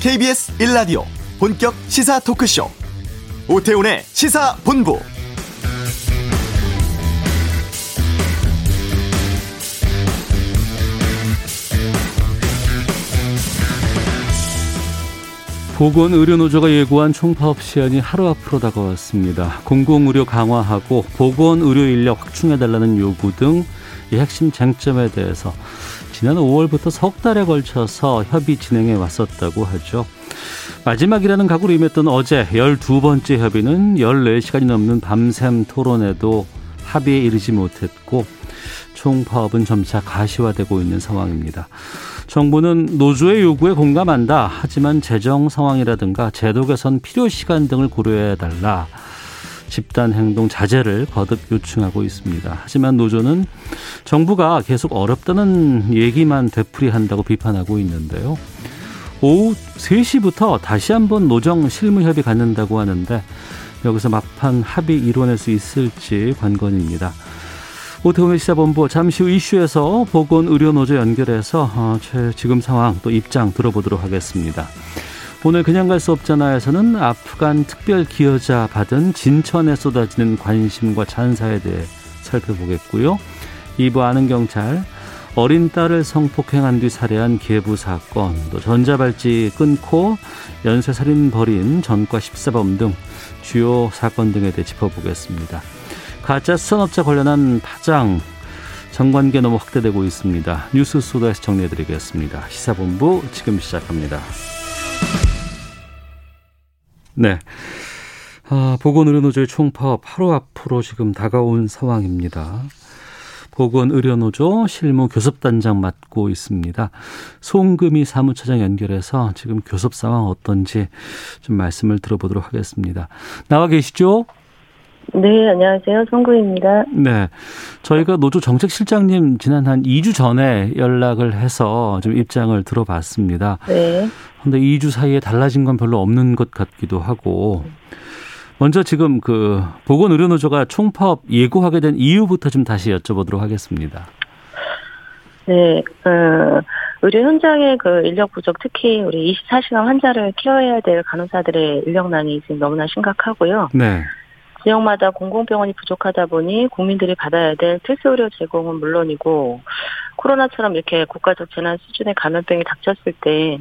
KBS 1라디오 본격 시사 토크쇼 오태훈의 시사본부 보건의료노조가 예고한 총파업 시한이 하루 앞으로 다가왔습니다. 공공의료 강화하고 보건의료 인력 확충해달라는 요구 등이 핵심 쟁점에 대해서 지난 5월부터 석 달에 걸쳐서 협의 진행해 왔었다고 하죠. 마지막이라는 각오로 임했던 어제 12번째 협의는 14시간이 넘는 밤샘 토론에도 합의에 이르지 못했고 총파업은 점차 가시화되고 있는 상황입니다. 정부는 노조의 요구에 공감한다. 하지만 재정 상황이라든가 제도 개선 필요 시간 등을 고려해 달라. 집단 행동 자제를 거듭 요청하고 있습니다. 하지만 노조는 정부가 계속 어렵다는 얘기만 되풀이한다고 비판하고 있는데요. 오후 3시부터 다시 한번 노정 실무협의 갖는다고 하는데 여기서 막판 합의 이뤄낼 수 있을지 관건입니다. 오태훈의 시사본부 잠시 후 이슈에서 보건의료노조 연결해서 어, 지금 상황 또 입장 들어보도록 하겠습니다. 오늘 그냥 갈 수 없잖아에서는 아프간 특별 기여자 받은 진천에 쏟아지는 관심과 찬사에 대해 살펴보겠고요. 2부 아는 경찰 어린 딸을 성폭행한 뒤 살해한 계부 사건, 또 전자발찌 끊고 연쇄살인 벌인 전과 14범 등 주요 사건 등에 대해 짚어보겠습니다. 가짜 수산업자 관련한 파장 정관계 너무 확대되고 있습니다. 뉴스 소다에서 정리해드리겠습니다. 시사본부 지금 시작합니다. 네. 아, 보건의료노조의 총파업 하루 앞으로 지금 다가온 상황입니다. 보건의료노조 실무 교섭단장 맡고 있습니다. 송금희 사무처장 연결해서 지금 교섭 상황 어떤지 좀 말씀을 들어보도록 하겠습니다. 나와 계시죠? 네, 안녕하세요. 송구입니다. 네. 저희가 노조 정책실장님 지난 한 2주 전에 연락을 해서 좀 입장을 들어봤습니다. 네. 근데 2주 사이에 달라진 건 별로 없는 것 같기도 하고 먼저 지금 그 보건의료노조가 총파업 예고하게 된 이유부터 좀 다시 여쭤보도록 하겠습니다. 네, 어, 의료 현장의 그 인력 부족, 특히 우리 24시간 환자를 케어해야 될 간호사들의 인력난이 지금 너무나 심각하고요. 네. 지역마다 공공병원이 부족하다 보니 국민들이 받아야 될 필수 의료 제공은 물론이고 코로나처럼 이렇게 국가적 재난 수준의 감염병이 닥쳤을 때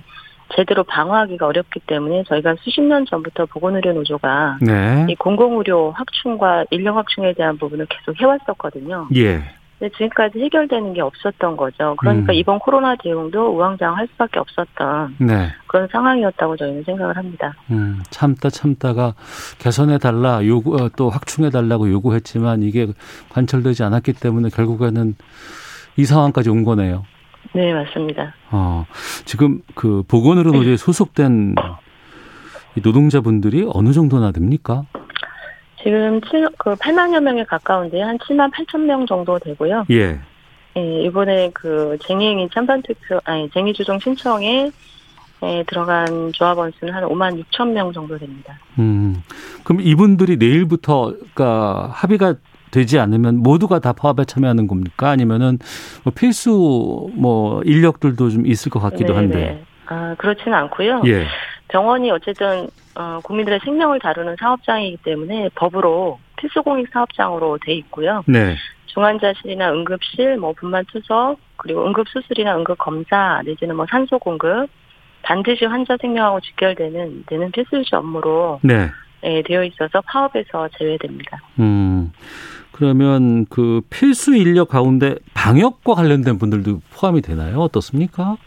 제대로 방어하기가 어렵기 때문에 저희가 수십 년 전부터 보건의료 노조가 네. 이 공공의료 확충과 인력 확충에 대한 부분을 계속 해왔었거든요. 예. 지금까지 해결되는 게 없었던 거죠. 그러니까 음. 이번 코로나 대응도 우왕좌왕할 수밖에 없었던 네. 그런 상황이었다고 저희는 생각을 합니다. 음, 참다 참다가 개선해 달라 요구 어, 또 확충해 달라고 요구했지만 이게 관철되지 않았기 때문에 결국에는 이 상황까지 온 거네요. 네, 맞습니다. 어, 지금 그 보건의료 노조에 소속된 노동자분들이 어느 정도나 됩니까? 지금 7, 그 8만여 명에 가까운데 한 7만 8천 명 정도 되고요. 예. 예, 이번에 그 쟁의행위 찬반 투표, 아니, 쟁의 주종 신청에 에 들어간 조합원 수는 한 5만 6천 명 정도 됩니다. 음, 그럼 이분들이 내일부터, 그니까 합의가 되지 않으면 모두가 다 파업에 참여하는 겁니까? 아니면은 뭐 필수 뭐 인력들도 좀 있을 것 같기도 네네. 한데. 네. 아 그렇지는 않고요. 예. 병원이 어쨌든 어, 국민들의 생명을 다루는 사업장이기 때문에 법으로 필수공익 사업장으로 돼 있고요. 네. 중환자실이나 응급실, 뭐 분만 투석, 그리고 응급 수술이나 응급 검사 내지는 뭐 산소 공급 반드시 환자 생명하고 직결되는 되는 필수적 업무로 네. 예, 되어 있어서 파업에서 제외됩니다. 음. 그러면 그 필수 인력 가운데 방역과 관련된 분들도 포함이 되나요? 어떻습니까?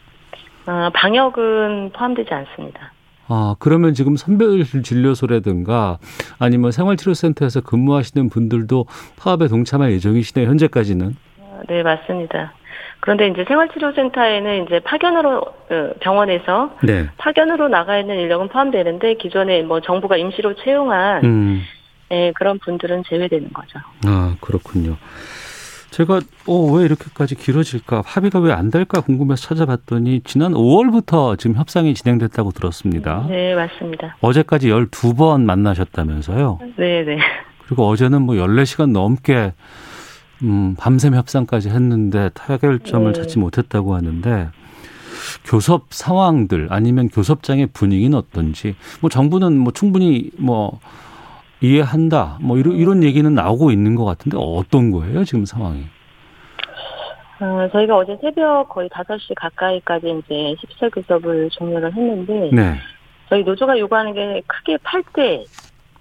아, 방역은 포함되지 않습니다. 아, 그러면 지금 선별 진료소라든가 아니면 생활치료센터에서 근무하시는 분들도 파업에 동참할 예정이시네요, 현재까지는. 아, 네, 맞습니다. 그런데 이제 생활치료센터에는 이제 파견으로 어, 병원에서 네. 파견으로 나가 있는 인력은 포함되는데 기존에 뭐 정부가 임시로 채용한 음. 네, 그런 분들은 제외되는 거죠. 아, 그렇군요. 제가 어, 왜 이렇게까지 길어질까? 합의가 왜 안 될까 궁금해서 찾아봤더니 지난 5월부터 지금 협상이 진행됐다고 들었습니다. 네, 맞습니다. 어제까지 12번 만나셨다면서요? 네, 네. 그리고 어제는 뭐 14시간 넘게 음, 밤샘 협상까지 했는데 타결점을 네. 찾지 못했다고 하는데 교섭 상황들 아니면 교섭장의 분위기는 어떤지 뭐 정부는 뭐 충분히 뭐 이해한다 뭐 이런 이런 얘기는 나오고 있는 것 같은데 어떤 거예요 지금 상황이? 어, 저희가 어제 새벽 거의 5시 가까이까지 이제 10차 교섭을 종료를 했는데 네. 저희 노조가 요구하는 게 크게 8대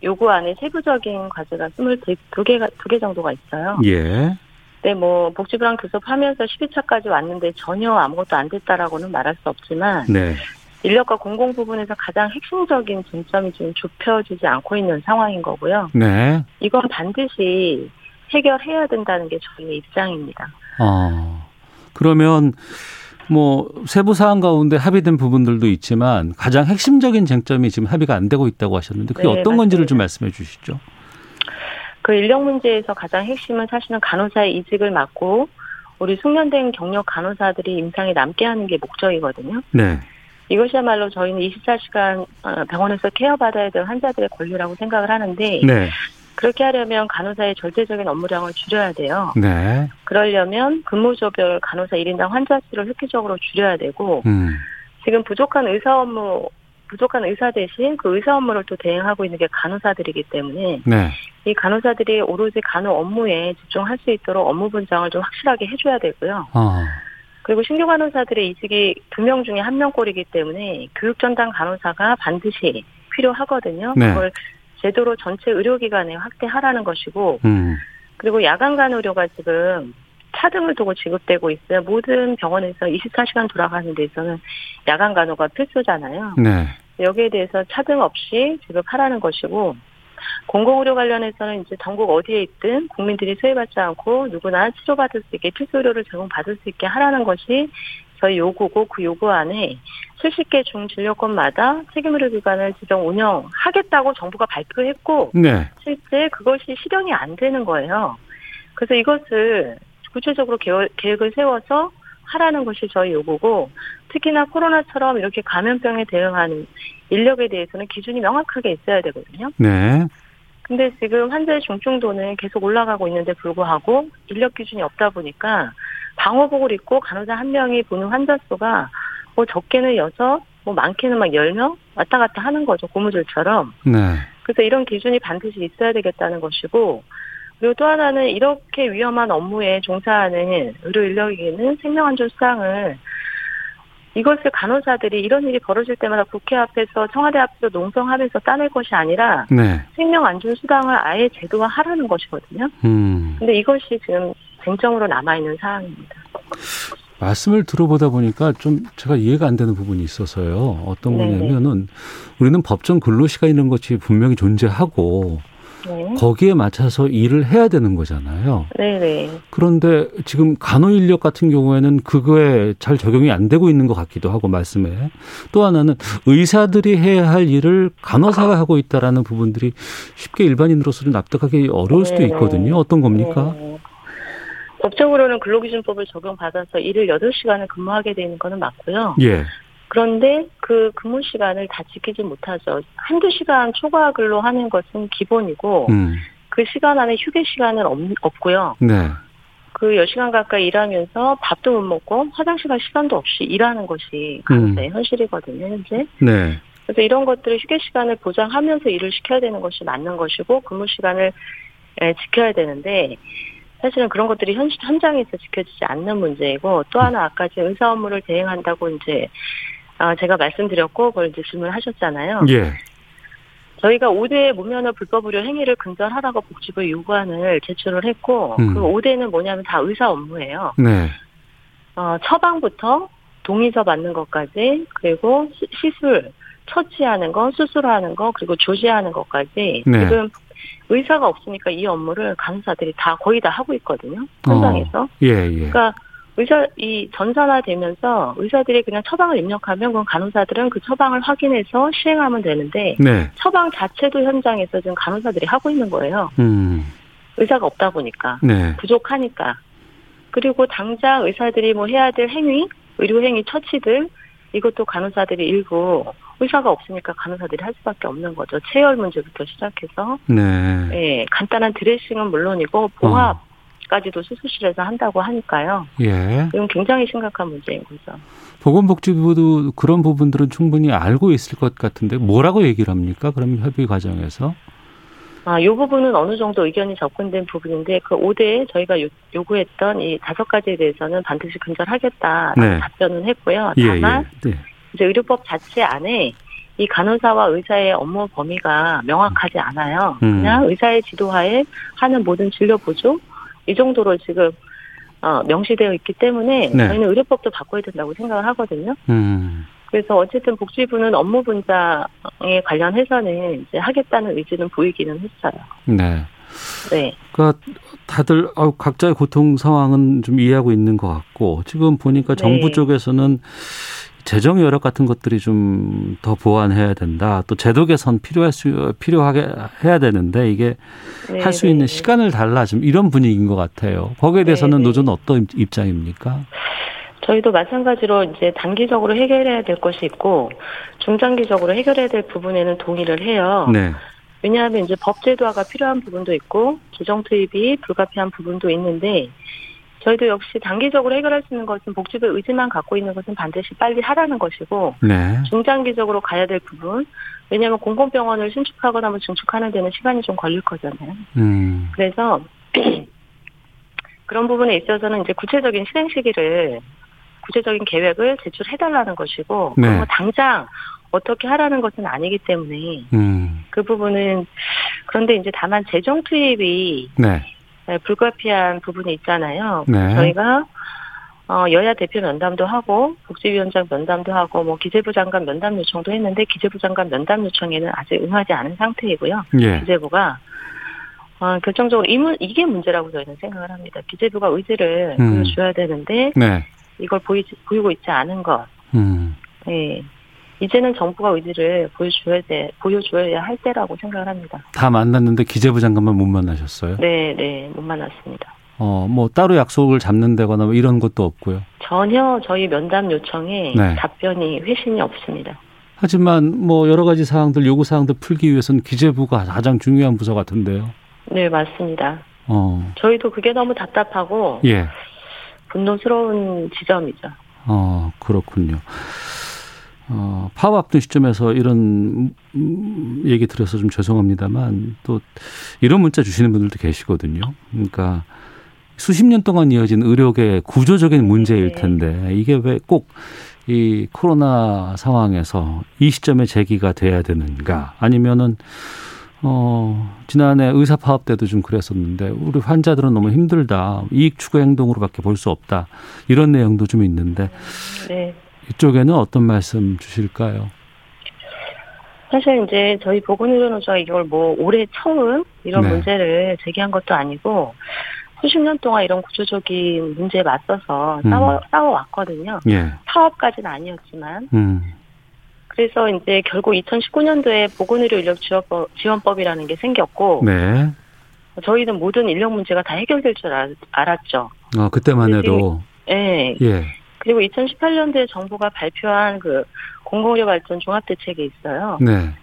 요구 안에 세부적인 과제가 22개가 2개 정도가 있어요. 예. 네, 뭐 복지부랑 교섭하면서 12차까지 왔는데 전혀 아무것도 안 됐다라고는 말할 수 없지만 네. 인력과 공공 부분에서 가장 핵심적인 쟁점이 지금 좁혀지지 않고 있는 상황인 거고요. 네. 이건 반드시 해결해야 된다는 게 저희의 입장입니다. 아, 그러면 뭐 세부 사안 가운데 합의된 부분들도 있지만 가장 핵심적인 쟁점이 지금 합의가 안 되고 있다고 하셨는데 그게 네, 어떤 맞습니다. 건지를 좀 말씀해 주시죠. 그 인력 문제에서 가장 핵심은 사실은 간호사의 이직을 막고 우리 숙련된 경력 간호사들이 임상에 남게 하는 게 목적이거든요. 네. 이것이야말로 저희는 24시간 어, 병원에서 케어받아야 될 환자들의 권리라고 생각을 하는데 네. 그렇게 하려면 간호사의 절대적인 업무량을 줄여야 돼요. 네. 그러려면 근무조별 간호사 1인당 환자 수를 획기적으로 줄여야 되고 음. 지금 부족한 의사 업무 부족한 의사 대신 그 의사 업무를 또 대행하고 있는 게 간호사들이기 때문에 네. 이 간호사들이 오로지 간호 업무에 집중할 수 있도록 업무 분장을 좀 확실하게 해줘야 되고요. 어. 그리고 신규 간호사들의 이직이 두 명 중에 한 명꼴이기 때문에 교육 전담 간호사가 반드시 필요하거든요. 네. 그걸 제도로 전체 의료기관에 확대하라는 것이고 음. 그리고 야간 간호료가 지금 차등을 두고 지급되고 있어요. 모든 병원에서 24시간 돌아가는 데서는 야간 간호가 필수잖아요. 네. 여기에 대해서 차등 없이 지급하라는 것이고 공공의료 관련해서는 이제 전국 어디에 있든 국민들이 소외받지 않고 누구나 치료받을 수 있게 필수 의료를 제공받을 수 있게 하라는 것이 저희 요구고 그 요구 안에 70개 중진료권마다 책임의료 기관을 지정 운영하겠다고 정부가 발표했고 네. 실제 그것이 실현이 안 되는 거예요. 그래서 이것을 구체적으로 계획을 세워서 하라는 것이 저희 요구고 특히나 코로나처럼 이렇게 감염병에 대응하는 인력에 대해서는 기준이 명확하게 있어야 되거든요. 네. 근데 지금 환자의 중증도는 계속 올라가고 있는데 불구하고 인력 기준이 없다 보니까 방호복을 입고 간호사 한 명이 보는 환자 수가 뭐 적게는 여섯, 뭐 많게는 막 열 명 왔다 갔다 하는 거죠 고무줄처럼. 네. 그래서 이런 기준이 반드시 있어야 되겠다는 것이고 그리고 또 하나는 이렇게 위험한 업무에 종사하는 의료 인력에게는 생명안전 수당을 이것을 간호사들이 이런 일이 벌어질 때마다 국회 앞에서 청와대 앞에서 농성하면서 따낼 것이 아니라 네. 생명 안전 수당을 아예 제도화하라는 것이거든요. 음. 근데 이것이 지금 쟁점으로 남아 있는 사항입니다. 말씀을 들어보다 보니까 좀 제가 이해가 안 되는 부분이 있어서요. 어떤 네. 거냐면은 우리는 법정 근로시간 이런 것이 분명히 존재하고 네. 거기에 맞춰서 일을 해야 되는 거잖아요. 네네. 그런데 지금 간호 인력 같은 경우에는 그거에 잘 적용이 안 되고 있는 것 같기도 하고 말씀에 또 하나는 의사들이 해야 할 일을 간호사가 하고 있다라는 부분들이 쉽게 일반인으로서는 납득하기 어려울 수도 있거든요. 어떤 겁니까? 네. 법적으로는 근로기준법을 적용받아서 일을 8시간을 근무하게 되는 거는 맞고요. 예. 그런데 그 근무 시간을 다 지키지 못하죠. 한두 시간 초과 근로 하는 것은 기본이고, 음. 그 시간 안에 휴게 시간은 없, 없고요. 네. 그 10시간 가까이 일하면서 밥도 못 먹고 화장실 갈 시간도 없이 일하는 것이 간호사의 음. 현실이거든요, 현재. 네. 그래서 이런 것들을 휴게 시간을 보장하면서 일을 시켜야 되는 것이 맞는 것이고, 근무 시간을 지켜야 되는데, 사실은 그런 것들이 현, 현장에서 지켜지지 않는 문제이고 또 하나 아까 제 의사 업무를 대행한다고 이제 아, 제가 말씀드렸고 그걸 이제 질문하셨잖아요. 예. 저희가 5대 무면허 불법 의료 행위를 근절하라고 복지부에 요구안을 제출을 했고 음. 그 5대는 뭐냐면 다 의사 업무예요. 네. 어, 처방부터 동의서 받는 것까지 그리고 시술 처치하는 거, 수술하는 거, 그리고 조지하는 것까지 네. 지금 의사가 없으니까 이 업무를 간호사들이 다 거의 다 하고 있거든요. 현장에서. 어. 예, 예. 그러니까 의사 이 전산화되면서 의사들이 그냥 처방을 입력하면 그럼 간호사들은 그 처방을 확인해서 시행하면 되는데 네. 처방 자체도 현장에서 지금 간호사들이 하고 있는 거예요. 음. 의사가 없다 보니까 네. 부족하니까 그리고 당장 의사들이 뭐 해야 될 행위, 의료 행위 처치들 이것도 간호사들이 일부 의사가 없으니까 간호사들이 할 수밖에 없는 거죠. 체열 문제부터 시작해서 네. 네 간단한 드레싱은 물론이고 봉합 어. 수술까지도 수술실에서 한다고 하니까요. 예. 이건 굉장히 심각한 문제인 거죠. 보건복지부도 그런 부분들은 충분히 알고 있을 것 같은데 뭐라고 얘기를 합니까? 그럼 협의 과정에서? 아, 요 부분은 어느 정도 의견이 접근된 부분인데 그 5대 저희가 요, 요구했던 이 다섯 가지에 대해서는 반드시 근절하겠다 네. 답변은 했고요. 예, 다만 예, 예. 네. 이제 의료법 자체 안에 이 간호사와 의사의 업무 범위가 명확하지 않아요. 음. 그냥 의사의 지도하에 하는 모든 진료 보조 이 정도로 지금 어, 명시되어 있기 때문에 네. 저희는 의료법도 바꿔야 된다고 생각을 하거든요. 음. 그래서 어쨌든 복지부는 업무 분장에 관련해서는 이제 하겠다는 의지는 보이기는 했어요. 네. 네. 그러니까 다들 각자의 고통 상황은 좀 이해하고 있는 것 같고 지금 보니까 정부 네. 쪽에서는 재정 여력 같은 것들이 좀 더 보완해야 된다. 또 제도 개선 필요할 수 필요하게 해야 되는데 이게 네, 할수 네, 있는 네. 시간을 달라 좀 이런 분위기인 것 같아요. 거기에 대해서는 네, 네. 노조는 어떤 입장입니까? 저희도 마찬가지로 이제 단기적으로 해결해야 될 것이 있고 중장기적으로 해결해야 될 부분에는 동의를 해요. 네. 왜냐하면 이제 법 제도화가 필요한 부분도 있고 재정 투입이 불가피한 부분도 있는데 저희도 역시 단기적으로 해결할 수 있는 것은 복지부의 의지만 갖고 있는 것은 반드시 빨리 하라는 것이고 네. 중장기적으로 가야 될 부분 왜냐하면 공공병원을 신축하거나 뭐 증축하는 데는 시간이 좀 걸릴 거잖아요. 음. 그래서 그런 부분에 있어서는 이제 구체적인 실행 시기를 구체적인 계획을 제출해달라는 것이고 네. 뭐 당장 어떻게 하라는 것은 아니기 때문에 음. 그 부분은 그런데 이제 다만 재정 투입이 네. 네 불가피한 부분이 있잖아요. 네. 저희가 어, 여야 대표 면담도 하고 복지위원장 면담도 하고 뭐 기재부 장관 면담 요청도 했는데 기재부 장관 면담 요청에는 아직 응하지 않은 상태이고요. 예. 기재부가 어, 결정적으로 이 문, 이게 문제라고 저희는 생각을 합니다. 기재부가 의지를 음. 보여줘야 되는데 네. 이걸 보이지, 보이고 있지 않은 것. 음. 네. 이제는 정부가 의지를 보여줘야 돼, 보여줘야 할 때라고 생각을 합니다. 다 만났는데 기재부 장관만 못 만나셨어요? 네, 네, 못 만났습니다. 어, 뭐 따로 약속을 잡는다거나 뭐 이런 것도 없고요. 전혀 저희 면담 요청에 네. 답변이 회신이 없습니다. 하지만 뭐 여러 가지 사항들 요구 사항들 풀기 위해서는 기재부가 가장 중요한 부서 같은데요. 네, 맞습니다. 어. 저희도 그게 너무 답답하고 예. 분노스러운 지점이죠. 어, 그렇군요. 어, 파업 앞둔 시점에서 이런 얘기 들어서 좀 죄송합니다만 또 이런 문자 주시는 분들도 계시거든요. 그러니까 수십 년 동안 이어진 의료계 구조적인 문제일 네. 텐데 이게 왜 꼭 이 코로나 상황에서 이 시점에 제기가 돼야 되는가 아니면은 어, 지난해 의사 파업 때도 좀 그랬었는데 우리 환자들은 너무 힘들다. 이익 추구 행동으로밖에 볼 수 없다. 이런 내용도 좀 있는데 네. 이쪽에는 어떤 말씀 주실까요? 사실 이제 저희 보건의료노조가 이걸 뭐 올해 처음 이런 네. 문제를 제기한 것도 아니고 수십 년 동안 이런 구조적인 문제에 맞서서 음. 싸워 싸워왔거든요. 예. 파업까지는 아니었지만 음. 그래서 이제 결국 2019년도에 보건의료 인력 지원법, 이라는게 생겼고 네. 저희는 모든 인력 문제가 다 해결될 줄 알았죠. 아 그때만 해도. 네. 예. 그리고 2018년도에 정부가 발표한 그 공공의료 발전 종합대책이 있어요. 네.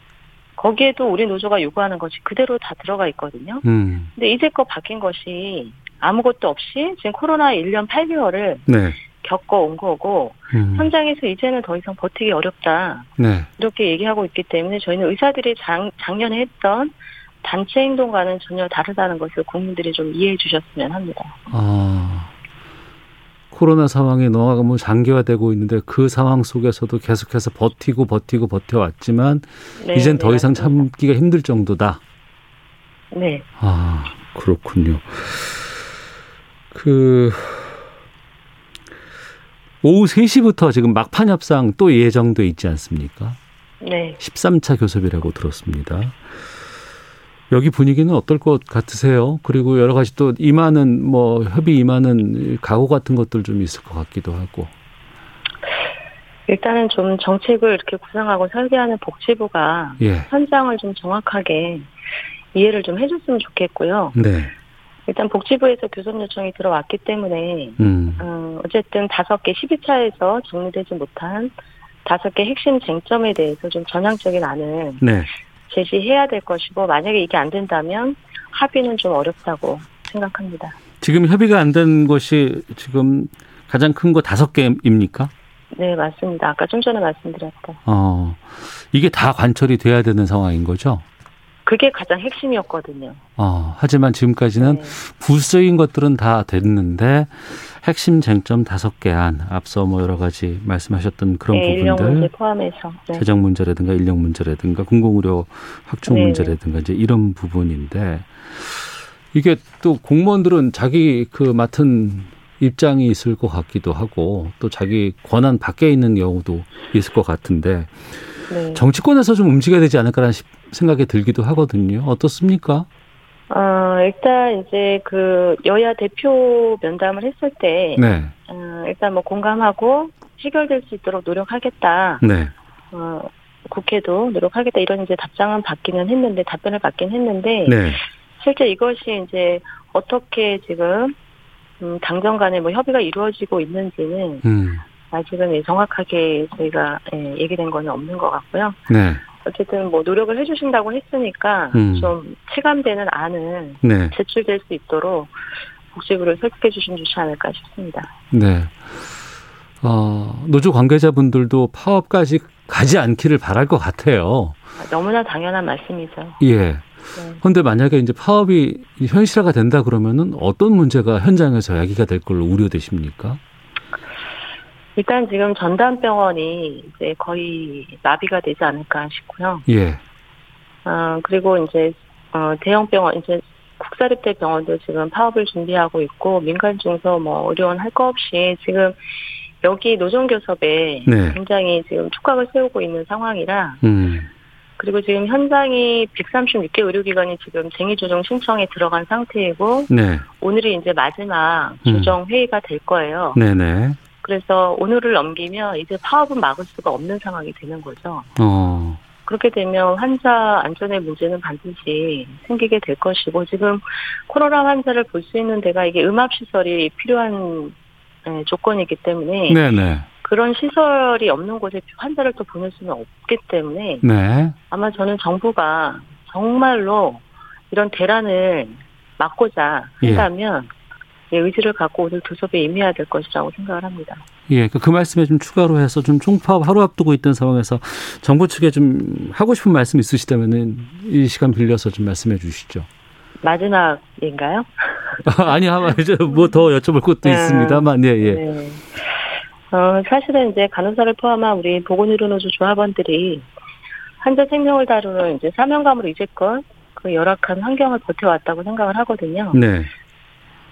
거기에도 우리 노조가 요구하는 것이 그대로 다 들어가 있거든요. 음. 근데 이제껏 바뀐 것이 아무것도 없이 지금 코로나 1년 8개월을 네. 겪어온 거고 음. 현장에서 이제는 더 이상 버티기 어렵다 네. 이렇게 얘기하고 있기 때문에 저희는 의사들이 작, 작년에 했던 단체 행동과는 전혀 다르다는 것을 국민들이 좀 이해해 주셨으면 합니다. 아, 코로나 상황이 너무 장기화되고 있는데 그 상황 속에서도 계속해서 버티고 버티고 버텨왔지만 네, 이젠 더 네, 이상 참기가 힘들 정도다. 네. 아 그렇군요. 그 오후 3시부터 지금 막판 협상 또 예정돼 있지 않습니까? 네. 13차 교섭이라고 들었습니다. 여기 분위기는 어떨 것 같으세요? 그리고 여러 가지 또 임하는 뭐 협의 임하는 각오 같은 것들 좀 있을 것 같기도 하고. 일단은 좀 정책을 이렇게 구상하고 설계하는 복지부가 예. 현장을 좀 정확하게 이해를 좀 해줬으면 좋겠고요. 네. 일단 복지부에서 교섭 요청이 들어왔기 때문에 음. 어, 어쨌든 다섯 개 12차에서 정리되지 못한 다섯 개 핵심 쟁점에 대해서 좀 전향적인 안을 네. 제시해야 될 것이고 만약에 이게 안 된다면 합의는 좀 어렵다고 생각합니다. 지금 협의가 안 된 것이 지금 가장 큰 거 다섯 개입니까? 네, 맞습니다. 아까 좀 전에 말씀드렸던. 어, 이게 다 관철이 돼야 되는 상황인 거죠? 그게 가장 핵심이었거든요. 어, 하지만 지금까지는 네. 부수적인 것들은 다 됐는데 핵심 쟁점 다섯 개안 앞서 뭐 여러 가지 말씀하셨던 그런 네, 부분들 문제 포함해서 네. 재정 문제라든가 인력 문제라든가 공공의료 확충 네. 문제라든가 이제 이런 부분인데 이게 또 공무원들은 자기 그 맡은 입장이 있을 것 같기도 하고 또 자기 권한 밖에 있는 경우도 있을 것 같은데 네. 정치권에서 좀 움직여야 되지 않을까라는 생각이 들기도 하거든요. 어떻습니까? 어, 일단 이제 그 여야 대표 면담을 했을 때, 네. 어, 일단 뭐 공감하고 해결될 수 있도록 노력하겠다. 네. 어, 국회도 노력하겠다 이런 이제 답장은 받기는 했는데 답변을 받긴 했는데 네. 실제 이것이 이제 어떻게 지금 음, 당정 간에 뭐 협의가 이루어지고 있는지는 음. 아직은 정확하게 저희가 예, 얘기된 거는 없는 것 같고요. 네. 어쨌든 뭐 노력을 해주신다고 했으니까 음. 좀 체감되는 안은 네. 제출될 수 있도록 복지부를 설득해 주시면 좋지 않을까 싶습니다. 네. 어, 노조 관계자분들도 파업까지 가지 않기를 바랄 것 같아요. 너무나 당연한 말씀이죠. 예. 그런데 네. 만약에 이제 파업이 현실화가 된다 그러면은 어떤 문제가 현장에서 야기가 될 걸로 우려되십니까? 일단 지금 전담병원이 이제 거의 마비가 되지 않을까 싶고요. 예. 어, 그리고 이제, 어, 대형병원, 이제 국사립대 병원도 지금 파업을 준비하고 있고, 민간 중소 뭐 의료원 할 거 없이 지금 여기 노정교섭에 네. 굉장히 지금 촉각을 세우고 있는 상황이라, 음. 그리고 지금 현장이 136개 의료기관이 지금 쟁의 조정 신청에 들어간 상태이고, 네. 오늘이 이제 마지막 음. 조정 회의가 될 거예요. 네네. 그래서 오늘을 넘기면 이제 파업은 막을 수가 없는 상황이 되는 거죠. 어. 그렇게 되면 환자 안전의 문제는 반드시 생기게 될 것이고 지금 코로나 환자를 볼 수 있는 데가 이게 음압 시설이 필요한 네, 조건이기 때문에 네네. 그런 시설이 없는 곳에 환자를 또 보낼 수는 없기 때문에 네. 아마 저는 정부가 정말로 이런 대란을 막고자 예. 한다면 예. 예, 의지를 갖고 오늘 교섭에 임해야 될 것이라고 생각을 합니다. 예, 그, 그 말씀에 좀 추가로 해서 좀 총파업 하루 앞두고 있던 상황에서 정부 측에 좀 하고 싶은 말씀 있으시다면은 이 시간 빌려서 좀 말씀해 주시죠. 마지막인가요? 아니, 아마 이제 뭐 더 여쭤볼 것도 네. 있습니다만, 예, 예. 네. 어, 사실은 이제 간호사를 포함한 우리 보건의료노조 조합원들이 환자 생명을 다루는 이제 사명감으로 이제껏 그 열악한 환경을 버텨왔다고 생각을 하거든요. 네.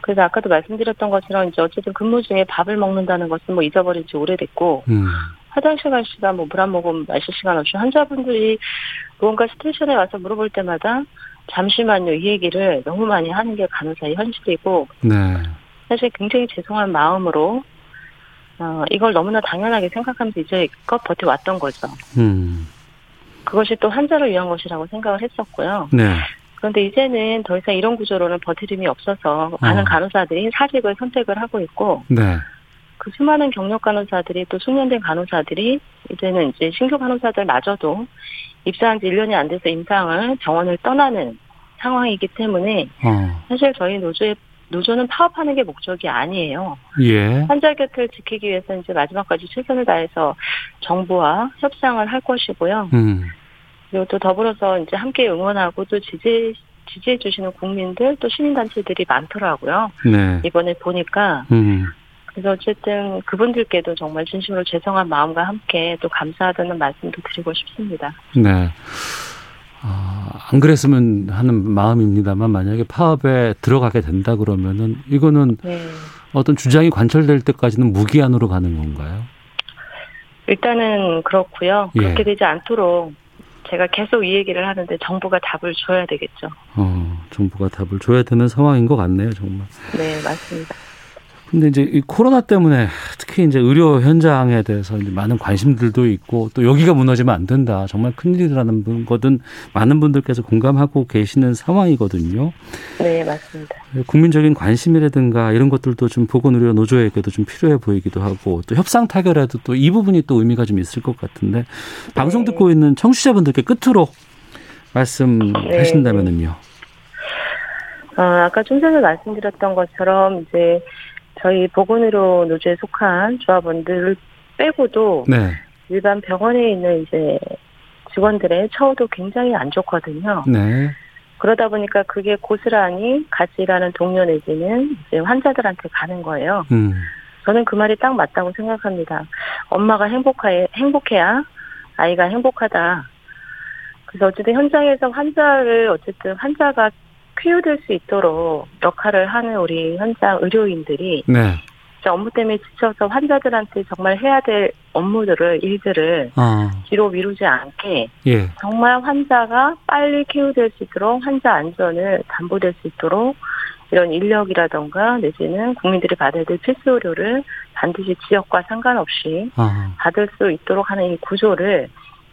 그래서 아까도 말씀드렸던 것처럼 이제 어쨌든 근무 중에 밥을 먹는다는 것은 뭐 잊어버린 지 오래됐고 음. 화장실 갈 시간, 뭐 물 한 모금 마실 시간 없이 환자분들이 무언가 스테이션에 와서 물어볼 때마다 잠시만요 이 얘기를 너무 많이 하는 게 간호사의 현실이고 네. 사실 굉장히 죄송한 마음으로 어, 이걸 너무나 당연하게 생각하면서 이제껏 버텨왔던 거죠. 음. 그것이 또 환자를 위한 것이라고 생각을 했었고요. 네. 그런데 이제는 더 이상 이런 구조로는 버티림이 없어서 많은 어. 간호사들이 사직을 선택을 하고 있고 네. 그 수많은 경력 간호사들이 또 숙련된 간호사들이 이제는 이제 신규 간호사들마저도 입사한 지 1년이 안 돼서 임상을 병원을 떠나는 상황이기 때문에 어. 사실 저희 노조의 노조는 파업하는 게 목적이 아니에요. 예. 환자 곁을 지키기 위해서 이제 마지막까지 최선을 다해서 정부와 협상을 할 것이고요. 음. 그리고 또 더불어서 이제 함께 응원하고 또 지지 지지해 주시는 국민들 또 시민 단체들이 많더라고요. 네. 이번에 보니까 음. 그래서 어쨌든 그분들께도 정말 진심으로 죄송한 마음과 함께 또 감사하다는 말씀도 드리고 싶습니다. 네. 아, 안 그랬으면 하는 마음입니다만 만약에 파업에 들어가게 된다 그러면은 이거는 네. 어떤 주장이 관철될 때까지는 무기한으로 가는 건가요? 일단은 그렇고요. 예. 그렇게 되지 않도록 제가 계속 이 얘기를 하는데 정부가 답을 줘야 되겠죠. 어, 정부가 답을 줘야 되는 상황인 것 같네요, 정말. 네, 맞습니다. 근데 이제 이 코로나 때문에 특히 이제 의료 현장에 대해서 이제 많은 관심들도 있고 또 여기가 무너지면 안 된다. 정말 큰일이라는 거든 많은 분들께서 공감하고 계시는 상황이거든요. 네, 맞습니다. 국민적인 관심이라든가 이런 것들도 좀 보건의료 노조에게도 좀 필요해 보이기도 하고 또 협상 타결에도 또 이 부분이 또 의미가 좀 있을 것 같은데 네. 방송 듣고 있는 청취자분들께 끝으로 말씀하신다면은요. 네. 어, 아까 좀 전에 말씀드렸던 것처럼 이제 저희 보건의료 노조에 속한 조합원들을 빼고도 네. 일반 병원에 있는 이제 직원들의 처우도 굉장히 안 좋거든요. 네. 그러다 보니까 그게 고스란히 같이 일하는 동료 내지는 이제 환자들한테 가는 거예요. 음. 저는 그 말이 딱 맞다고 생각합니다. 엄마가 행복해, 행복해야 아이가 행복하다. 그래서 어쨌든 현장에서 환자를 어쨌든 환자가 쾌유될 수 있도록 역할을 하는 우리 현장 의료인들이 네. 업무 때문에 지쳐서 환자들한테 정말 해야 될 업무들을 일들을 어. 뒤로 미루지 않게 예. 정말 환자가 빨리 쾌유될 수 있도록 환자 안전을 담보될 수 있도록 이런 인력이라던가 내지는 국민들이 받아야 될 필수 의료를 반드시 지역과 상관없이 어. 받을 수 있도록 하는 이 구조를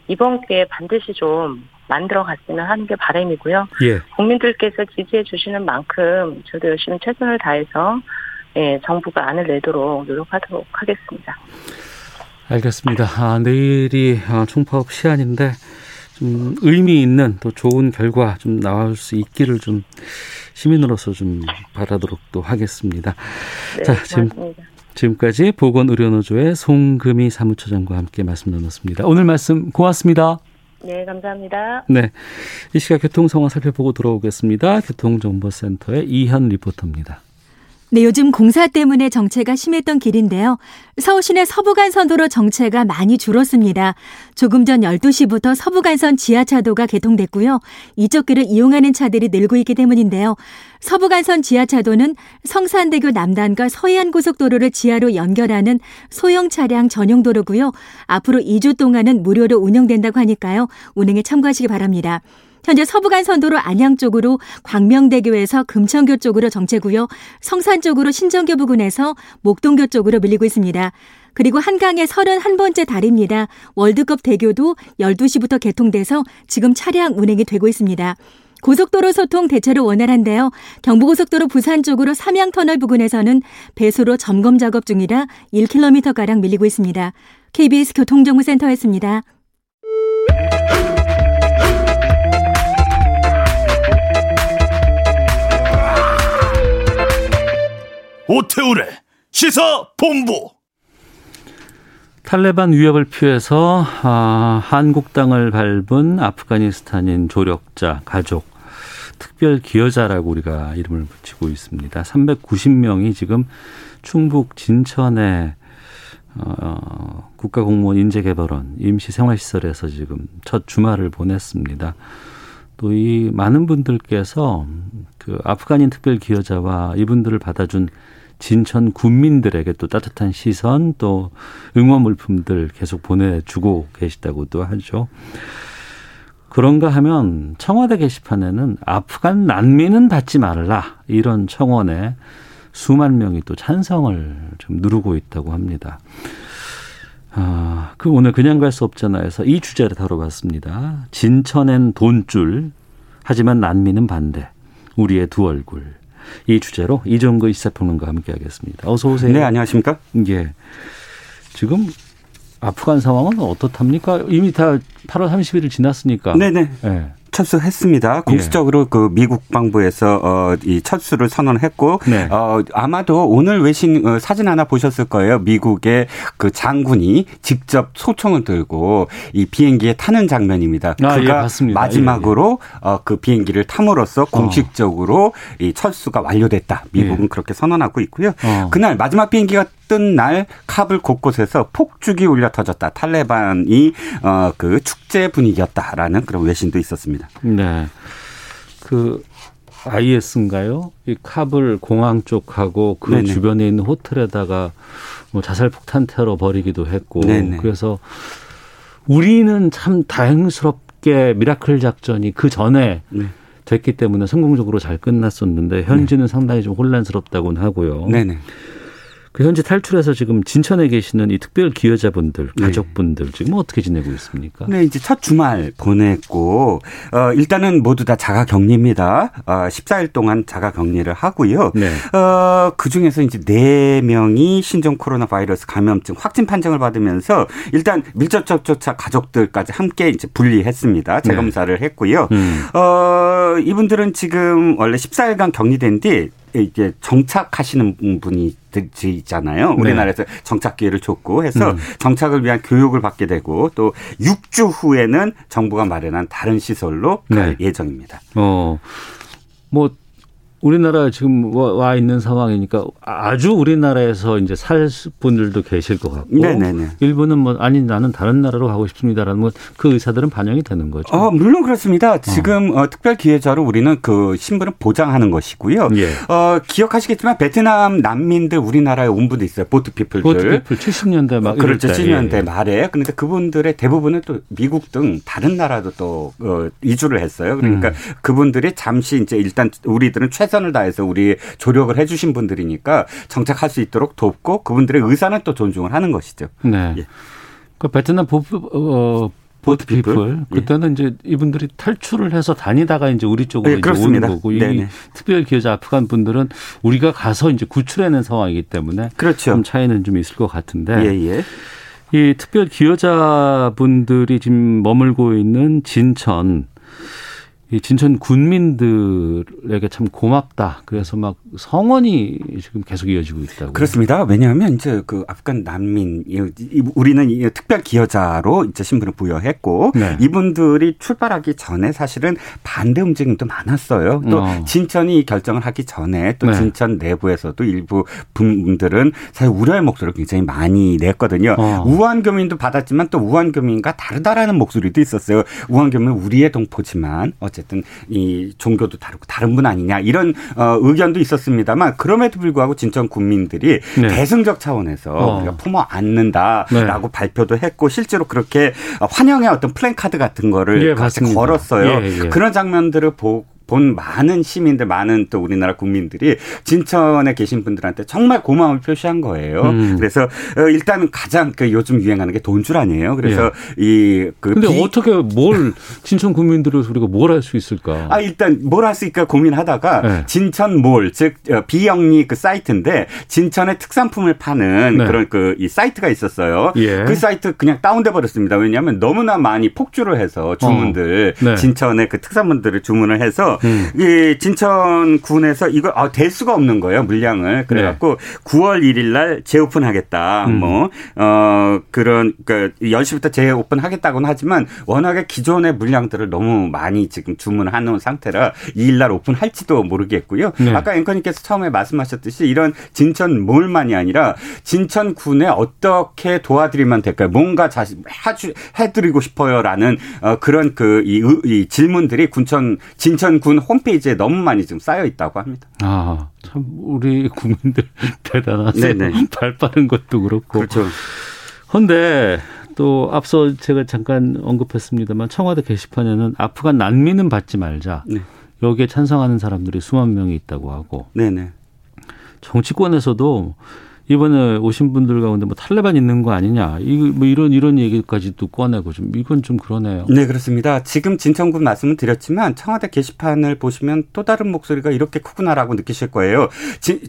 이번 기회에 반드시 좀 만들어 갔으면 하는 게 바람이고요. 예. 국민들께서 지지해 주시는 만큼 저도 열심히 최선을 다해서 예, 정부가 안을 내도록 노력하도록 하겠습니다. 알겠습니다. 아, 내일이 아, 총파업 시한인데 좀 의미 있는 또 좋은 결과 좀 나올 수 있기를 좀 시민으로서 좀 바라도록 또 하겠습니다. 네, 자, 지금 지금까지 보건의료노조의 송금희 사무처장과 함께 말씀 나눴습니다. 오늘 말씀 고맙습니다. 네, 감사합니다. 네. 이 시각 교통 상황 살펴보고 돌아오겠습니다. 교통정보센터의 이현 리포터입니다. 네, 요즘 공사 때문에 정체가 심했던 길인데요. 서울시내 서부간선도로 정체가 많이 줄었습니다. 조금 전 12시부터 서부간선 지하차도가 개통됐고요. 이쪽 길을 이용하는 차들이 늘고 있기 때문인데요. 서부간선 지하차도는 성산대교 남단과 서해안고속도로를 지하로 연결하는 소형 차량 전용 도로고요. 앞으로 2주 동안은 무료로 운영된다고 하니까요. 운행에 참고하시기 바랍니다. 현재 서부간 선도로 안양 쪽으로 광명대교에서 금천교 쪽으로 정체고요. 성산 쪽으로 신정교 부근에서 목동교 쪽으로 밀리고 있습니다. 그리고 한강의 31번째 달입니다. 월드컵 대교도 12시부터 개통돼서 지금 차량 운행이 되고 있습니다. 고속도로 소통 대체로 원활한데요. 경부고속도로 부산 쪽으로 삼양터널 부근에서는 배수로 점검 작업 중이라 1km가량 밀리고 있습니다. KBS 교통정보센터였습니다. 오태우래 시사 본부. 탈레반 위협을 피해서 아, 한국 땅을 밟은 아프가니스탄인 조력자 가족 특별 기여자라고 우리가 이름을 붙이고 있습니다. 390명이 지금 충북 진천에 어, 국가공무원 인재개발원 임시생활시설에서 지금 첫 주말을 보냈습니다. 또 이 많은 분들께서 그 아프가닌 특별 기여자와 이분들을 받아준 진천 군민들에게 또 따뜻한 시선 또 응원 물품들 계속 보내주고 계시다고도 하죠. 그런가 하면 청와대 게시판에는 아프간 난민은 받지 말라 이런 청원에 수만 명이 또 찬성을 좀 누르고 있다고 합니다. 아, 그 오늘 그냥 갈 수 없잖아 해서 이 주제를 다뤄봤습니다. 진천엔 돈줄 하지만 난민은 반대. 우리의 두 얼굴. 이 주제로 이종구 이사평론가 함께하겠습니다. 어서 오세요. 네, 안녕하십니까? 예. 지금 아프간 상황은 어떻답니까? 이미 다 8월 30일을 지났으니까. 네네. 네. 철수했습니다. 공식적으로 예. 그 미국 방부에서 어, 이 철수를 선언했고 네. 어, 아마도 오늘 외신 어, 사진 하나 보셨을 거예요. 미국의 그 장군이 직접 소총을 들고 이 비행기에 타는 장면입니다. 아, 예, 그가 예, 마지막으로 예, 어, 그 비행기를 탐으로써 공식적으로 어. 이 철수가 완료됐다. 미국은 예. 그렇게 선언하고 있고요. 어. 그날 마지막 비행기가 뜬 날 카불 곳곳에서 폭죽이 울려 터졌다. 탈레반이 어, 그 축제 분위기였다라는 그런 외신도 있었습니다. 네. 그 IS인가요? 이 카불 공항 쪽하고 그 네네. 주변에 있는 호텔에다가 뭐 자살 폭탄 테러 벌이기도 했고 네네. 그래서 우리는 참 다행스럽게 미라클 작전이 그 전에 네. 됐기 때문에 성공적으로 잘 끝났었는데 현지는 네. 상당히 좀 혼란스럽다고는 하고요. 네네. 그 현재 탈출해서 지금 진천에 계시는 이 특별 기여자분들, 네. 가족분들 네. 지금 어떻게 지내고 있습니까? 네, 이제 첫 주말 보냈고 어, 일단은 모두 다 자가 격리입니다. 어, 14일 동안 자가 격리를 하고요. 네. 어, 그 중에서 이제 네 명이 신종 코로나 바이러스 감염증 확진 판정을 받으면서 일단 밀접 접촉자 가족들까지 함께 이제 분리했습니다. 재검사를 네. 했고요. 음. 어, 이분들은 지금 원래 14일간 격리된 뒤 이제 정착하시는 분이 있잖아요. 네. 우리나라에서 정착 기회를 줬고 해서 음. 정착을 위한 교육을 받게 되고 또 6주 후에는 정부가 마련한 다른 시설로 갈 네. 예정입니다. 어. 뭐 우리나라 지금 와 있는 상황이니까 아주 우리나라에서 이제 살 분들도 계실 것 같고 네네네. 일부는 뭐 아니 나는 다른 나라로 가고 싶습니다라는 뭐그 의사들은 반영이 되는 거죠. 어, 물론 그렇습니다. 지금 어. 어, 특별 기회자로 우리는 그 신분을 보장하는 것이고요. 예. 어, 기억하시겠지만 베트남 난민들 우리나라에 온 분도 있어요. 보트 피플들. 보트 피플 70년대 막 그렇죠. 70년대 예. 말에. 그런데 그분들의 대부분은 또 미국 등 다른 나라도 또 어, 이주를 했어요. 그러니까 음. 그분들이 잠시 이제 일단 우리들은 최 최선을 다해서 우리 조력을 해주신 분들이니까 정착할 수 있도록 돕고 그분들의 의사는 또 존중을 하는 것이죠. 네. 예. 그 베트남 보, 어, 보트 피플 예. 그때는 이제 이분들이 탈출을 해서 다니다가 이제 우리 쪽으로 예, 이제 오는 거고 이 특별 기여자 아프간 분들은 우리가 가서 이제 구출해낸 상황이기 때문에 그렇죠. 좀 차이는 좀 있을 것 같은데 예, 예. 이 특별 기여자 분들이 지금 머물고 있는 진천 이 진천 군민들에게 참 고맙다. 그래서 막 성원이 지금 계속 이어지고 있다고. 그렇습니다. 왜냐하면 이제 그 아프간 난민 우리는 특별 기여자로 이제 신분을 부여했고 네. 이분들이 출발하기 전에 사실은 반대 움직임도 많았어요. 또 어. 진천이 결정을 하기 전에 또 네. 진천 내부에서도 일부 분들은 사실 우려의 목소리를 굉장히 많이 냈거든요. 어. 우한 교민도 받았지만 또 우한 교민과 다르다라는 목소리도 있었어요. 우한 교민 우리의 동포지만 어쨌든 어쨌든 이 종교도 다르고 다른 분 아니냐 이런 어, 의견도 있었습니다만 그럼에도 불구하고 진천 국민들이 네. 대승적 차원에서 어. 우리가 품어 안는다라고 네. 발표도 했고 실제로 그렇게 환영의 어떤 플랜카드 같은 거를 예, 같이 걸었어요. 예, 예. 그런 장면들을 보고 본 많은 시민들, 많은 또 우리나라 국민들이 진천에 계신 분들한테 정말 고마움을 표시한 거예요. 음. 그래서 어, 일단 가장 그 요즘 유행하는 게 돈쭐 아니에요. 그래서 예. 이그 근데 비... 어떻게 뭘 진천 국민들로서 우리가 뭘 할 수 있을까? 아 일단 뭘 할 수 있을까 고민하다가 네. 진천몰 즉 어, 비영리 그 사이트인데 진천의 특산품을 파는 네. 그런 그 이 사이트가 있었어요. 예. 그 사이트 그냥 다운돼 버렸습니다. 왜냐하면 너무나 많이 폭주를 해서 주문들 어. 네. 진천의 그 특산물들을 주문을 해서 음. 이 진천군에서 이거 아, 될 수가 없는 거예요 물량을 그래갖고 네. 9월 1일날 재오픈하겠다 음. 뭐어 그런 그 10시부터 재오픈하겠다고는 하지만 워낙에 기존의 물량들을 너무 많이 지금 주문해놓은 상태라 2일날 오픈할지도 모르겠고요. 네. 아까 앵커님께서 처음에 말씀하셨듯이 이런 진천 몰만이 아니라 진천군에 어떻게 도와드리면 될까요? 뭔가 자시 해드리고 싶어요라는 어, 그런 그이 이 질문들이 군천 진천군 군 홈페이지에 너무 많이 지금 쌓여 있다고 합니다. 아, 참 우리 국민들 대단하세요. 네네. 발 빠른 것도 그렇고. 그렇죠. 그런데 또 앞서 제가 잠깐 언급했습니다만 청와대 게시판에는 아프간 난민은 받지 말자. 네. 여기에 찬성하는 사람들이 수만 명이 있다고 하고. 네네. 정치권에서도 이번에 오신 분들 가운데 뭐 탈레반 있는 거 아니냐 이뭐 이런 이런 얘기까지도 꺼내고 좀 이건 좀 그러네요. 네 그렇습니다. 지금 진천군 말씀을 드렸지만 청와대 게시판을 보시면 또 다른 목소리가 이렇게 크구나라고 느끼실 거예요.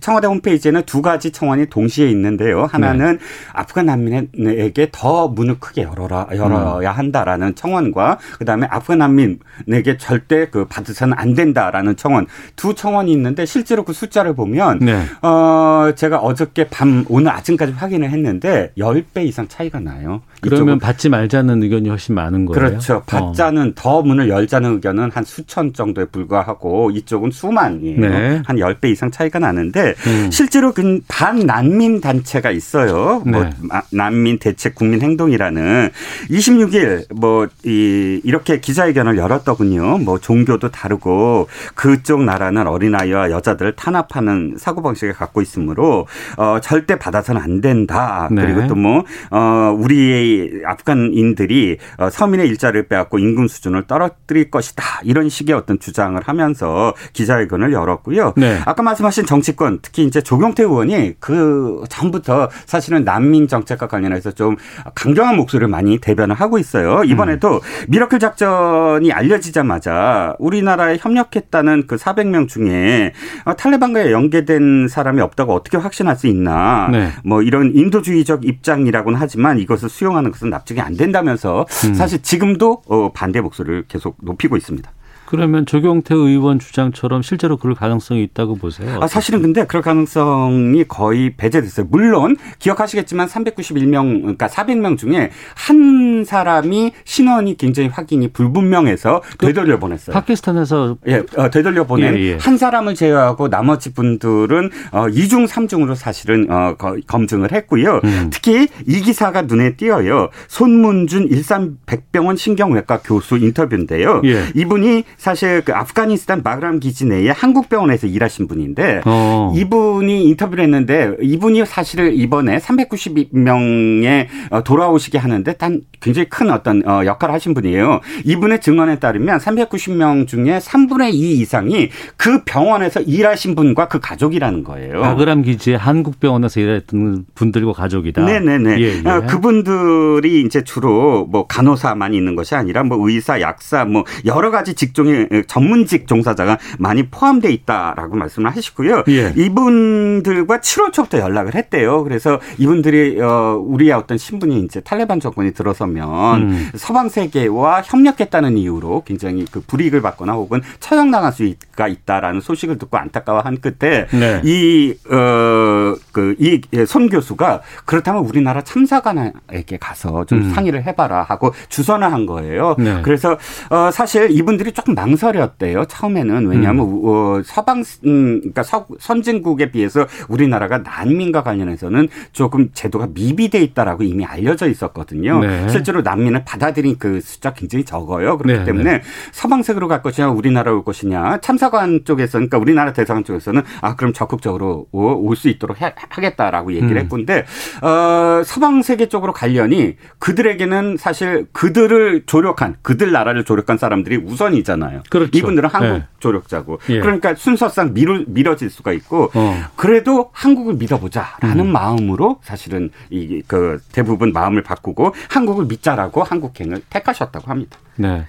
청와대 홈페이지에는 두 가지 청원이 동시에 있는데요. 하나는 네. 아프간 난민에게 더 문을 크게 열어라 열어야 한다라는 청원과 그다음에 아프간 난민에게 절대 그 받으서는 안 된다라는 청원 두 청원이 있는데 실제로 그 숫자를 보면 네. 어 제가 어저께 밤 오늘 아침까지 확인을 했는데 10배 이상 차이가 나요. 그러면 받지 말자는 의견이 훨씬 많은 거예요. 그렇죠. 어. 받자는 어. 더 문을 열자는 의견은 한 수천 정도에 불과하고 이쪽은 수만이에요. 네. 한 10배 이상 차이가 나는데 음. 실제로 그 반난민 단체가 있어요. 뭐 네. 뭐 난민 대책 국민 행동이라는 26일 뭐 이, 이렇게 기자회견을 열었더군요. 뭐 종교도 다르고 그쪽 나라는 어린아이와 여자들을 탄압하는 사고 방식을 갖고 있으므로 어, 절대 받아서는 안 된다. 네. 그리고 또뭐 어, 우리의 이 아프간인들이 어, 서민의 일자리를 빼앗고 임금 수준을 떨어뜨릴 것이다. 이런 식의 어떤 주장을 하면서 기자회견을 열었고요. 네. 아까 말씀하신 정치권 특히 이제 조경태 의원이 그 전부터 사실은 난민 정책과 관련해서 좀 강경한 목소리를 많이 대변을 하고 있어요. 이번에도 음. 미러클 작전이 알려지자마자 우리나라에 협력했다는 그 400명 중에 어, 탈레반과 연계된 사람이 없다고 어떻게 확신할 수 있나. 네. 뭐 이런 인도주의적 입장이라고는 하지만 이것을 수용하 는 것은 납득이 안 된다면서 음. 사실 지금도 어, 반대 목소리를 계속 높이고 있습니다. 그러면 조경태 의원 주장처럼 실제로 그럴 가능성이 있다고 보세요? 아, 사실은 근데 그럴 가능성이 거의 배제됐어요. 물론 기억하시겠지만 391명 그러니까 400명 중에 한 사람이 신원이 굉장히 확인이 불분명해서 그 되돌려 보냈어요. 파키스탄에서 예, 어, 되돌려 보낸 예, 예. 한 사람을 제외하고 나머지 분들은 어 2중 3중으로 사실은 어 검증을 했고요. 음. 특히 이 기사가 눈에 띄어요. 손문준 일산 백병원 신경외과 교수 인터뷰인데요. 예. 이분이 사실 그 아프가니스탄 마그람 기지 내에 한국 병원에서 일하신 분인데 어. 이분이 인터뷰를 했는데 이분이 사실 이번에 392명의 어, 돌아오시게 하는데 단 굉장히 큰 어떤 어, 역할을 하신 분이에요. 이분의 증언에 따르면 390명 중에 3분의 2 이상이 그 병원에서 일하신 분과 그 가족이라는 거예요. 마그람 기지에 한국 병원에서 일했던 분들과 가족이다. 네네네. 예, 예. 어, 그분들이 이제 주로 뭐 간호사만 있는 것이 아니라 뭐 의사, 약사, 뭐 여러 가지 직종의 일종의 전문직 종사자가 많이 포함돼 있다라고 말씀을 하시고요. 예. 이분들과 7월 초부터 연락을 했대요. 그래서 이분들이 어 우리의 어떤 신분이 이제 탈레반 정권이 들어서면 음. 서방 세계와 협력했다는 이유로 굉장히 그 불이익을 받거나 혹은 처형당할 수가 있다라는 소식을 듣고 안타까워한 끝에 네. 이 어 그이 손 교수가 그렇다면 우리나라 참사관에게 가서 좀 음. 상의를 해봐라 하고 주선을 한 거예요. 네. 그래서 어 사실 이분들이 조금 망설였대요. 처음에는 왜냐하면 음. 어, 서방 음, 그러니까 서, 선진국에 비해서 우리나라가 난민과 관련해서는 조금 제도가 미비돼 있다라고 이미 알려져 있었거든요. 네. 실제로 난민을 받아들인 그 숫자 굉장히 적어요. 그렇기 네. 때문에 네. 서방색으로 갈 것이냐 우리나라 올 것이냐 참사관 쪽에서 그러니까 우리나라 대사관 쪽에서는 아 그럼 적극적으로 올 수 있도록 해, 하겠다라고 얘기를 음. 했건데 어, 서방 세계 쪽으로 가려니 그들에게는 사실 그들을 조력한 그들 나라를 조력한 사람들이 우선이잖아요. 그렇죠. 이분들은 한국 네. 조력자고. 예. 그러니까 순서상 미루, 미뤄질 수가 있고 어. 그래도 한국을 믿어보자라는 음. 마음으로 사실은 이 그 대부분 마음을 바꾸고 한국을 믿자라고 한국행을 택하셨다고 합니다. 네.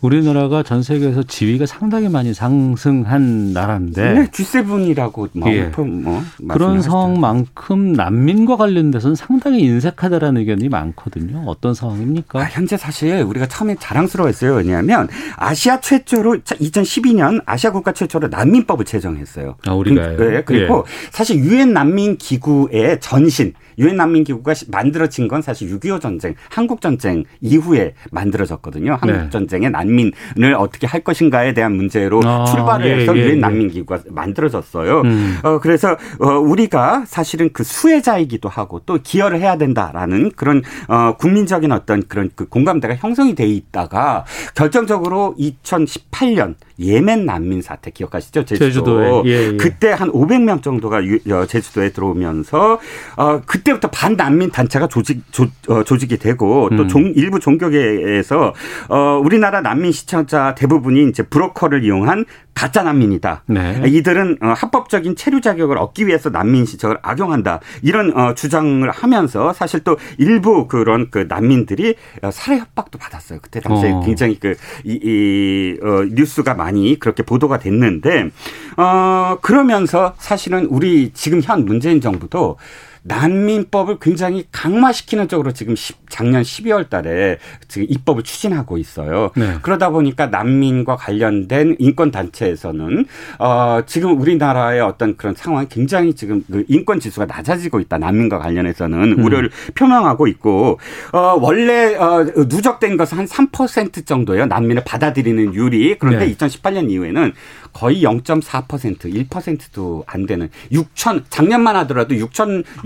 우리나라가 전 세계에서 지위가 상당히 많이 상승한 나라인데 네, G7이라고 뭐, 예. 뭐 그런 상황만큼 난민과 관련돼서는 상당히 인색하다라는 의견이 많거든요. 어떤 상황입니까? 아, 현재 사실 우리가 처음에 자랑스러웠어요. 왜냐하면 아시아 최초로 2012년 아시아 국가 최초로 난민법을 제정했어요. 아, 우리가요? 네, 그리고 예. 사실 유엔 난민 기구의 전신 유엔 난민 기구가 만들어진 건 사실 6.25 전쟁, 한국 전쟁 이후에 만들어졌거든요. 한국 네. 전쟁의 난민을 어떻게 할 것인가에 대한 문제로 아, 출발을 예, 해서 예, 유엔 예, 난민 기구가 만들어졌어요. 음. 어, 그래서 어, 우리가 사실은 그 수혜자이기도 하고 또 기여를 해야 된다라는 그런 어, 국민적인 어떤 그런 그 공감대가 형성이 돼 있다가 결정적으로 2018년 예멘 난민 사태 기억하시죠? 제주도. 에 예, 예. 그때 한 500명 정도가 어, 제주도에 들어오면서 어 그때부터 반난민 단체가 조직 조, 어, 조직이 되고 또 음. 종, 일부 종교계에서 어 우리나라 난민 시청자 대부분이 이제 브로커를 이용한 가짜 난민이다. 네. 이들은 어, 합법적인 체류 자격을 얻기 위해서 난민 시청을 악용한다. 이런 어, 주장을 하면서 사실 또 일부 그런 그 난민들이 어, 살해 협박도 받았어요. 그때 당시에 어. 굉장히 그 이 이, 어, 뉴스가 많이 그렇게 보도가 됐는데 어 그러면서 사실은 우리 지금 현 문재인 정부도 난민법을 굉장히 강화시키는 쪽으로 지금 작년 12월 달에 지금 입법을 추진하고 있어요. 네. 그러다 보니까 난민과 관련된 인권 단체에서는 어 지금 우리나라의 어떤 그런 상황이 굉장히 지금 그 인권 지수가 낮아지고 있다. 난민과 관련해서는 음. 우려를 표명하고 있고 어 원래 어 누적된 것은 한 3% 정도예요. 난민을 받아들이는 율이. 그런데 네. 2018년 이후에는 거의 0.4% 1%도 안 되는 6천 작년만 하더라도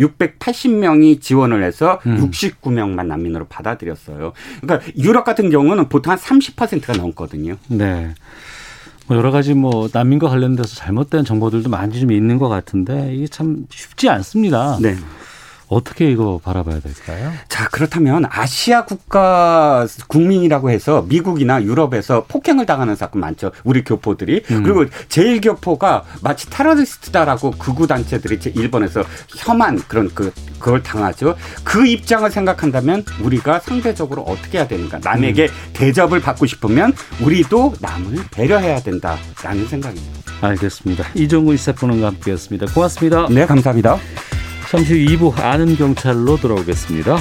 6,680명이 지원을 해서 음. 69명만 난민으로 받아들였어요. 그러니까 유럽 같은 경우는 보통 한 30%가 넘거든요. 네. 뭐 여러 가지 뭐 난민과 관련돼서 잘못된 정보들도 많이 좀 있는 것 같은데 이게 참 쉽지 않습니다. 네. 어떻게 이거 바라봐야 될까요? 자, 그렇다면 아시아 국가 국민이라고 해서 미국이나 유럽에서 폭행을 당하는 사건 많죠. 우리 교포들이. 음. 그리고 제일 교포가 마치 테러리스트다라고 극우 단체들이 일본에서 혐한 그런 그 그걸 당하죠. 그 입장을 생각한다면 우리가 상대적으로 어떻게 해야 되는가? 남에게 음. 대접을 받고 싶으면 우리도 남을 배려해야 된다라는 생각입니다. 알겠습니다. 이종훈 시사평론가 함께했습니다. 고맙습니다. 네, 감사합니다. 잠시 후 2부 아는 경찰로 돌아오겠습니다.